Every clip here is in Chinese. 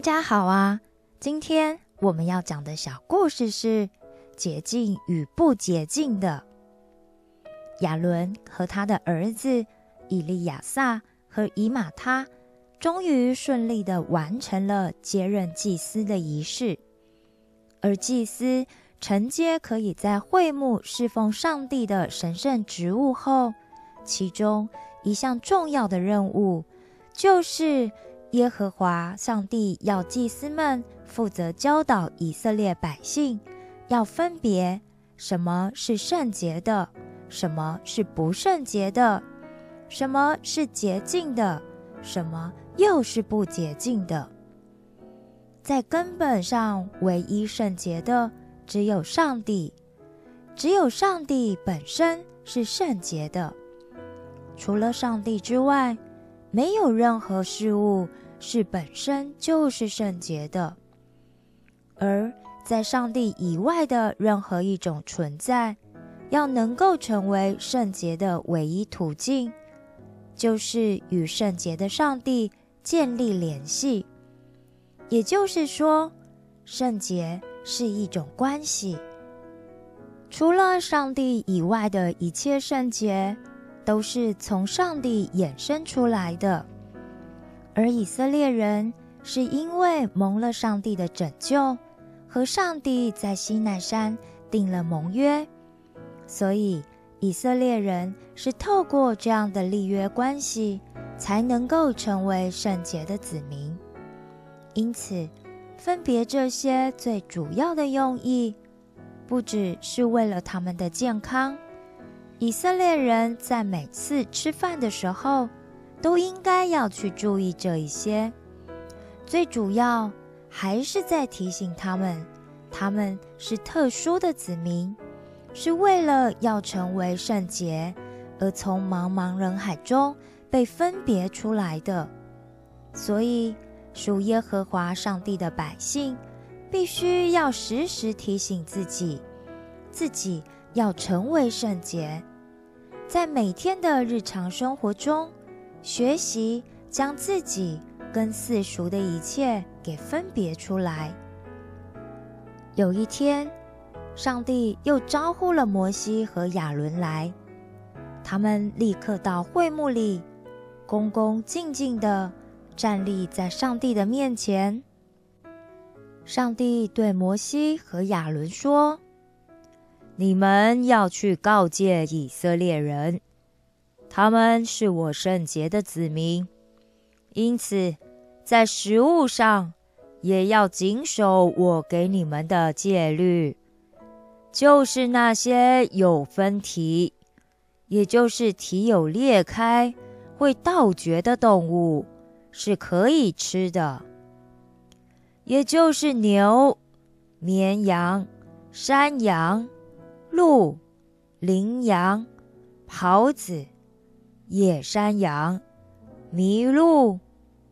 大家好啊！今天我们要讲的小故事是洁净与不洁净的。亚伦和他的儿子以利亚撒和以马他，终于顺利的完成了接任祭司的仪式。而祭司承接可以在会幕侍奉上帝的神圣职务后，其中一项重要的任务就是。耶和华上帝要祭司们负责教导以色列百姓，要分别什么是圣洁的，什么是不圣洁的，什么是洁净的，什么又是不洁净的。在根本上，唯一圣洁的只有上帝，只有上帝本身是圣洁的。除了上帝之外，没有任何事物。是本身就是圣洁的，而在上帝以外的任何一种存在，要能够成为圣洁的唯一途径，就是与圣洁的上帝建立联系。也就是说，圣洁是一种关系。除了上帝以外的一切圣洁，都是从上帝衍生出来的。而以色列人是因为蒙了上帝的拯救，和上帝在西奈山定了盟约，所以以色列人是透过这样的立约关系，才能够成为圣洁的子民。因此，分别这些最主要的用意，不只是为了他们的健康。以色列人在每次吃饭的时候。都应该要去注意这一些，最主要还是在提醒他们，他们是特殊的子民，是为了要成为圣洁而从茫茫人海中被分别出来的。所以，属耶和华上帝的百姓，必须要时时提醒自己，自己要成为圣洁，在每天的日常生活中。学习将自己跟世俗的一切给分别出来。有一天，上帝又招呼了摩西和亚伦来，他们立刻到会幕里，恭恭敬敬地站立在上帝的面前。上帝对摩西和亚伦说：“你们要去告诫以色列人。”他们是我圣洁的子民，因此在食物上也要谨守我给你们的戒律，就是那些有分蹄，也就是蹄有裂开、会倒绝的动物是可以吃的，也就是牛、绵羊、山羊、鹿、羚羊、狍子。野山羊、麋鹿、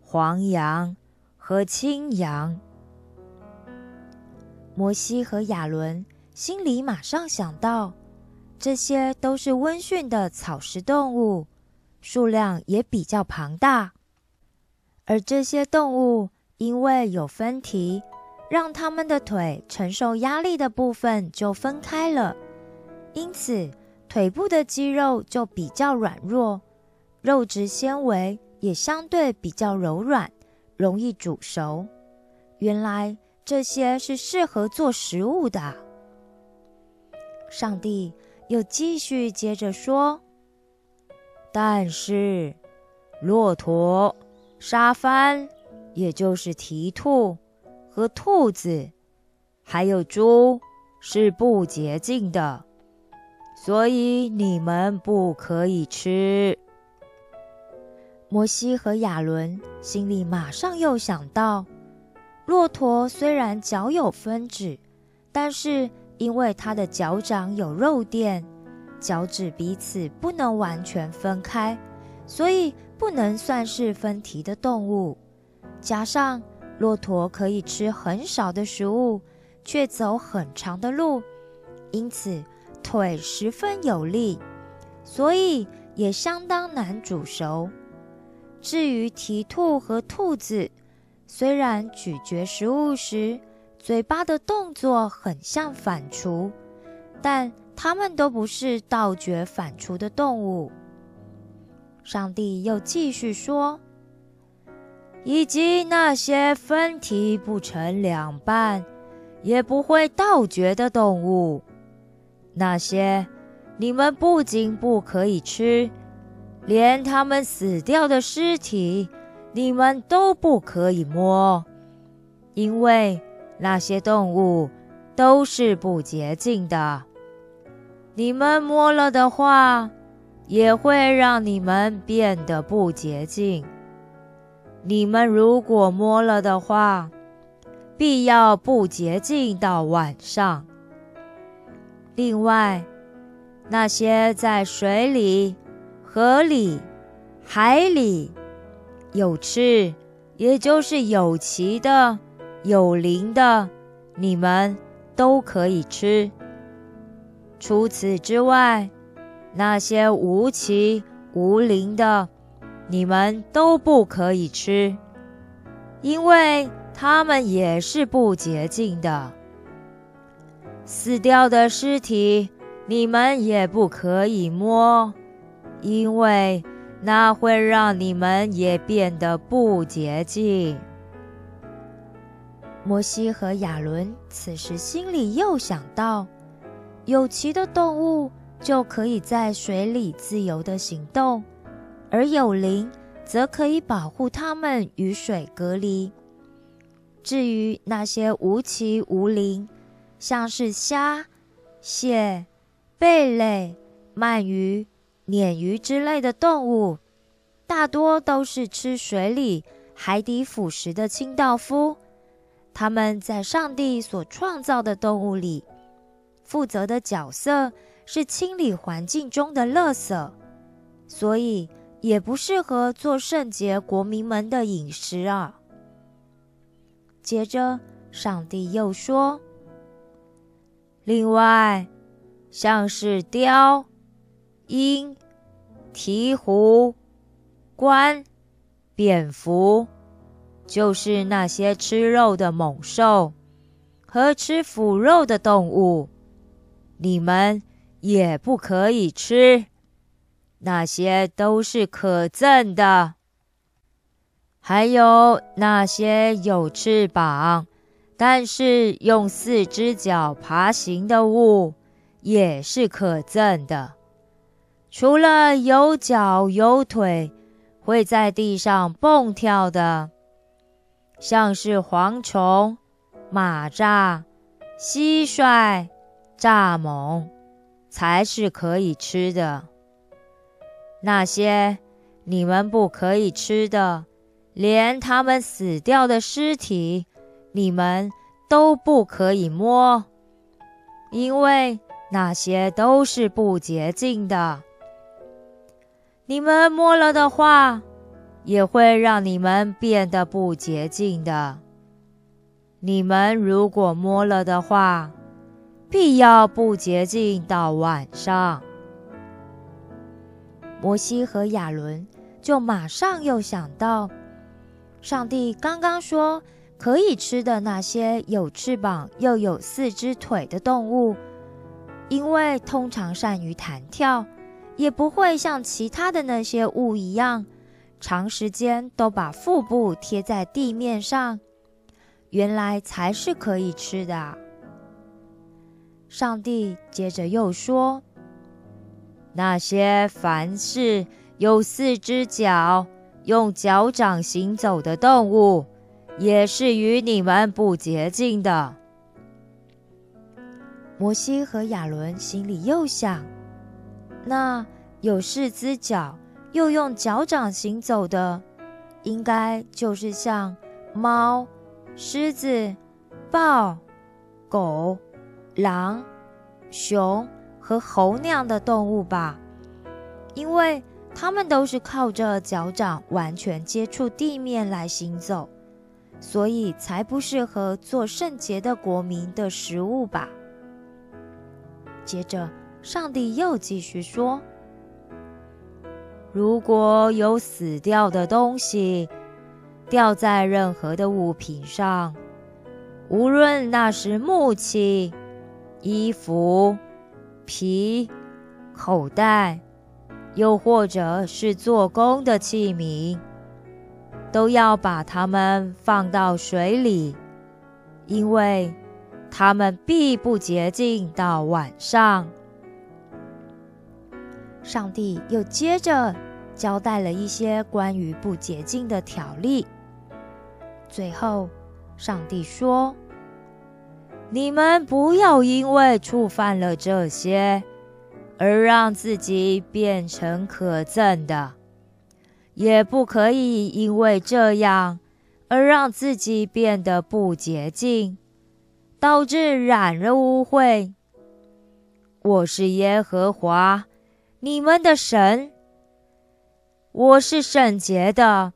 黄羊和青羊。摩西和亚伦心里马上想到，这些都是温驯的草食动物，数量也比较庞大。而这些动物因为有分蹄，让它们的腿承受压力的部分就分开了，因此。腿部的肌肉就比较软弱，肉质纤维也相对比较柔软，容易煮熟。原来这些是适合做食物的。上帝又继续接着说：“但是，骆驼、沙帆，也就是蹄兔和兔子，还有猪，是不洁净的。”所以你们不可以吃。摩西和亚伦心里马上又想到：骆驼虽然脚有分趾，但是因为它的脚掌有肉垫，脚趾彼此不能完全分开，所以不能算是分蹄的动物。加上骆驼可以吃很少的食物，却走很长的路，因此。腿十分有力，所以也相当难煮熟。至于蹄兔和兔子，虽然咀嚼食物时嘴巴的动作很像反刍，但它们都不是倒嚼反刍的动物。上帝又继续说：“以及那些分体不成两半，也不会倒嚼的动物，那些你们不仅不可以吃。”连他们死掉的尸体，你们都不可以摸，因为那些动物都是不洁净的。你们摸了的话，也会让你们变得不洁净。你们如果摸了的话，必要不洁净到晚上。另外，那些在水里。河里、海里有翅，也就是有鳍的、有鳞的，你们都可以吃。除此之外，那些无鳍无鳞的，你们都不可以吃，因为它们也是不洁净的。死掉的尸体，你们也不可以摸。因为那会让你们也变得不洁净。摩西和亚伦此时心里又想到：有鳍的动物就可以在水里自由的行动，而有鳞则可以保护它们与水隔离。至于那些无鳍无鳞，像是虾、蟹、贝类、鳗鱼。鲶鱼之类的动物，大多都是吃水里海底腐食的清道夫。他们在上帝所创造的动物里，负责的角色是清理环境中的垃圾，所以也不适合做圣洁国民们的饮食啊。接着，上帝又说：“另外，像是雕。”鹰、鹈鹕、鹳、蝙蝠，就是那些吃肉的猛兽和吃腐肉的动物，你们也不可以吃。那些都是可憎的。还有那些有翅膀，但是用四只脚爬行的物，也是可憎的。除了有脚有腿，会在地上蹦跳的，像是蝗虫、蚂蚱、蟋蟀、蚱蜢，才是可以吃的。那些你们不可以吃的，连他们死掉的尸体，你们都不可以摸，因为那些都是不洁净的。你们摸了的话，也会让你们变得不洁净的。你们如果摸了的话，必要不洁净到晚上。摩西和亚伦就马上又想到，上帝刚刚说可以吃的那些有翅膀又有四只腿的动物，因为通常善于弹跳。也不会像其他的那些物一样，长时间都把腹部贴在地面上。原来才是可以吃的。上帝接着又说：“那些凡是有四只脚、用脚掌行走的动物，也是与你们不洁净的。”摩西和亚伦心里又想。那有四只脚又用脚掌行走的，应该就是像猫、狮子、豹、狗、狼、熊和猴那样的动物吧？因为它们都是靠着脚掌完全接触地面来行走，所以才不适合做圣洁的国民的食物吧？接着。上帝又继续说：“如果有死掉的东西，掉在任何的物品上，无论那是木器、衣服、皮、口袋，又或者是做工的器皿，都要把它们放到水里，因为它们必不洁净到晚上。上帝又接着交代了一些关于不洁净的条例。最后，上帝说：“你们不要因为触犯了这些，而让自己变成可憎的；也不可以因为这样而让自己变得不洁净，导致染了污秽。我是耶和华，你们的神。我是圣洁的，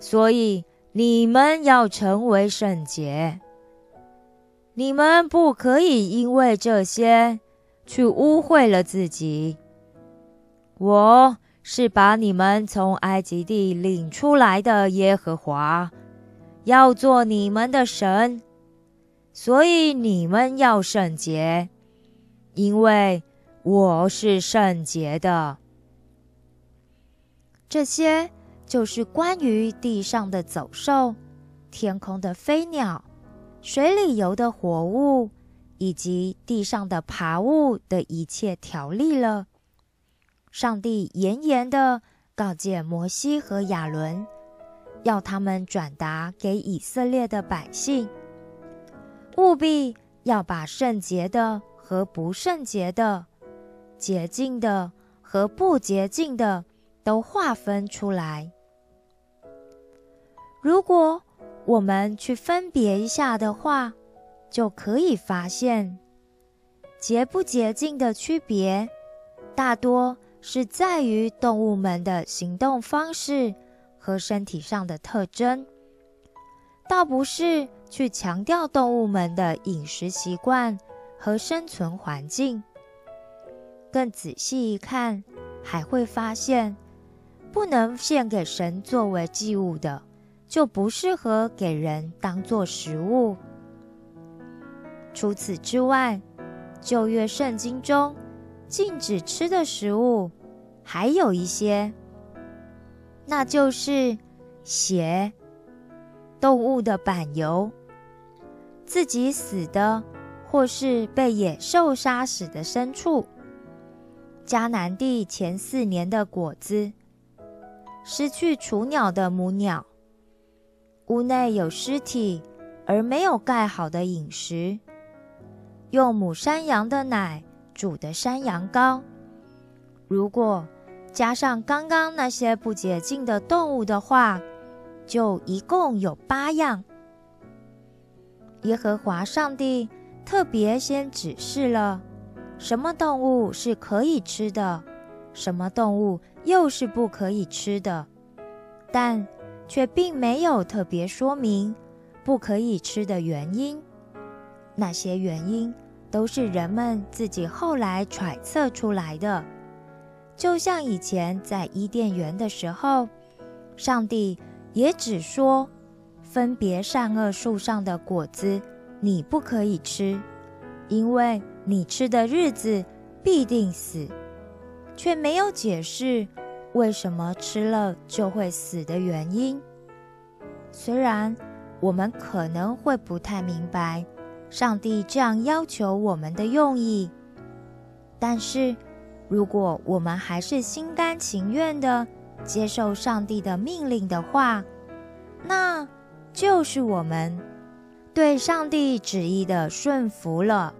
所以。”你们要成为圣洁，你们不可以因为这些去污秽了自己。我是把你们从埃及地领出来的耶和华，要做你们的神，所以你们要圣洁，因为我是圣洁的。这些。就是关于地上的走兽、天空的飞鸟、水里游的活物以及地上的爬物的一切条例了。上帝严严的告诫摩西和亚伦，要他们转达给以色列的百姓，务必要把圣洁的和不圣洁的、洁净的和不洁净的都划分出来。如果我们去分别一下的话，就可以发现，洁不洁净的区别，大多是在于动物们的行动方式和身体上的特征，倒不是去强调动物们的饮食习惯和生存环境。更仔细一看，还会发现，不能献给神作为祭物的。就不适合给人当做食物。除此之外，旧约圣经中禁止吃的食物还有一些，那就是血、动物的板油、自己死的或是被野兽杀死的牲畜、迦南地前四年的果子、失去雏鸟的母鸟。屋内有尸体而没有盖好的饮食，用母山羊的奶煮的山羊羔，如果加上刚刚那些不洁净的动物的话，就一共有八样。耶和华上帝特别先指示了什么动物是可以吃的，什么动物又是不可以吃的，但。却并没有特别说明不可以吃的原因，那些原因都是人们自己后来揣测出来的。就像以前在伊甸园的时候，上帝也只说分别善恶树上的果子你不可以吃，因为你吃的日子必定死，却没有解释。为什么吃了就会死的原因？虽然我们可能会不太明白上帝这样要求我们的用意，但是如果我们还是心甘情愿的接受上帝的命令的话，那就是我们对上帝旨意的顺服了。